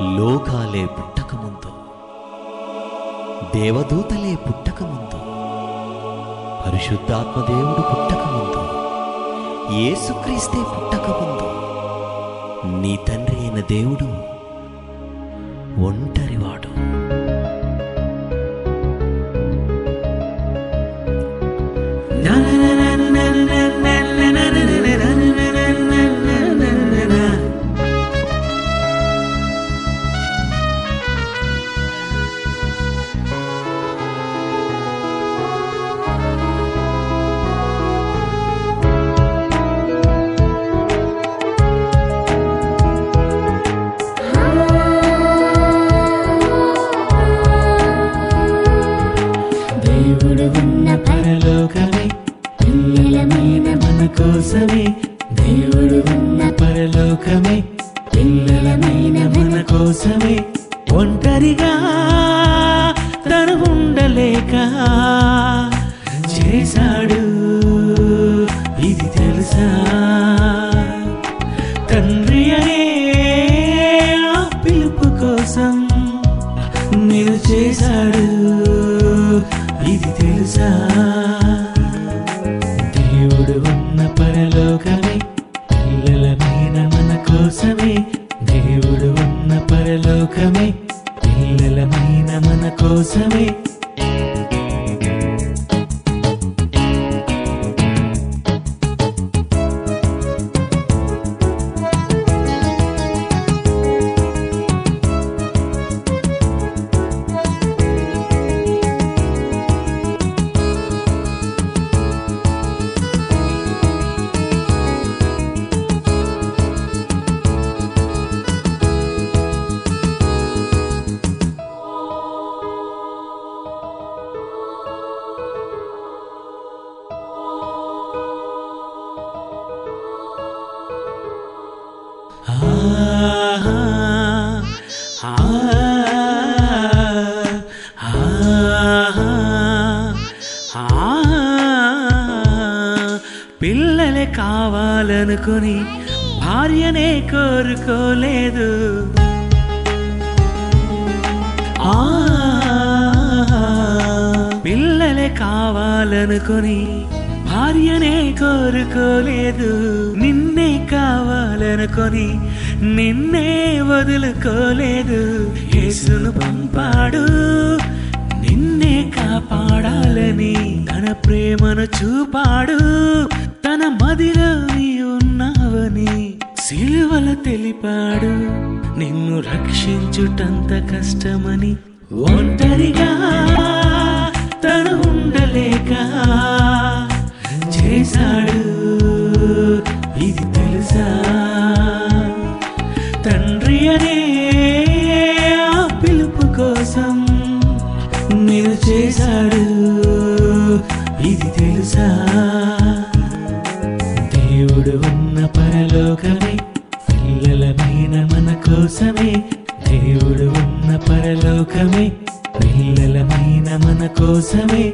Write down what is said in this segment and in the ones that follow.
లోకాలే పుట్టకముందు దేవదూతలే పుట్టకముందు పరిశుద్ధాత్మదేవుడు పుట్టకముందు ఏసుక్రీస్తే పుట్టకముందు నీ తండ్రి అయిన దేవుడు ఒంటరి పరలోకమే పిల్లలమైన మన కోసమే ఒంటరిగా తను ఉండలేక చేశాడు. ఇది తెలుసా? తండ్రి అనే పిలుపు కోసం మీరు చేశాడు ఇది తెలుసా? పిల్లలే కావాలనుకుని భార్యనే కోరుకోలేదు. ఆ పిల్లలే కావాలనుకుని భార్యనే కోరుకోలేదు. నిన్నే కావాలనుకొని నిన్నే వదులుకోలేదు. యేసును పంపాడు. నిన్నే కాపాడాలని తన ప్రేమను చూపాడు. తన మదిలో ఉన్నావని సిలువల తెలిపాడు. నిన్ను రక్షించుటంత కష్టమని ఒంటరిగా తను ఉండలేక చేశాడు. ఇది తెలుసా? తండ్రి అనే ఆ పిలుపు కోసం నేను చేశాడు. ఇది తెలుసా? దేవుడు ఉన్న పరలోకమే పిల్లలమైన మన కోసమే. దేవుడు ఉన్న పరలోకమే పిల్లలమైన మన కోసమే.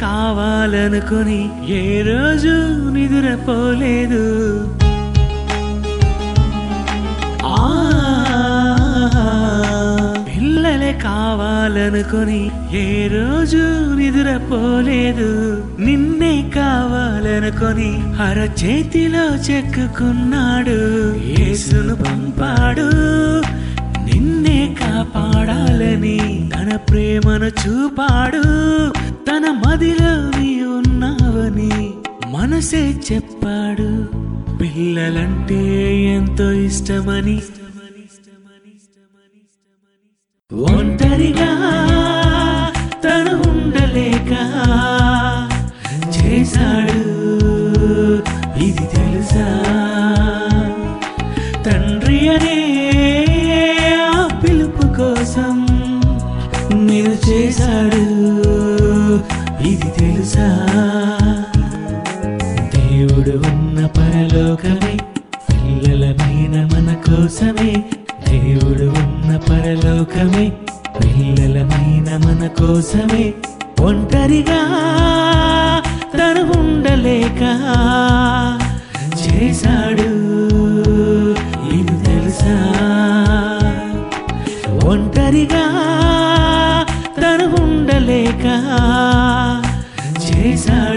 కావాలనుకుని ఏ రోజు నిదురపోలేదు. ఆ పిల్లలే కావాలనుకొని ఏ రోజు నిద్రపోలేదు. నిన్నే కావాలనుకొని అర చేతిలో చెక్కుకున్నాడు. యేసును పంపాడు. నిన్నే కాపాడాలని తన ప్రేమను చూపాడు. తన మదిలోవి ఉన్నావని మనసే చెప్పాడు. పిల్లలంటే ఎంతో ఇష్టమని. ఒంటరిగా తను ఉండలేక చేశాడు. ఇది తెలుసా? తండ్రి అనే ఆ పిలుపు కోసం మీరు చేశాడు తెలుసా? దేవుడు ఉన్న పరలోకమే పిల్లలమైన మన కోసమే. దేవుడు ఉన్న పరలోకమే పిల్లలమైన మన కోసమే. ఒంటరిగా తను ఉండలేక చేశా తను ఉండలేక చేశాడు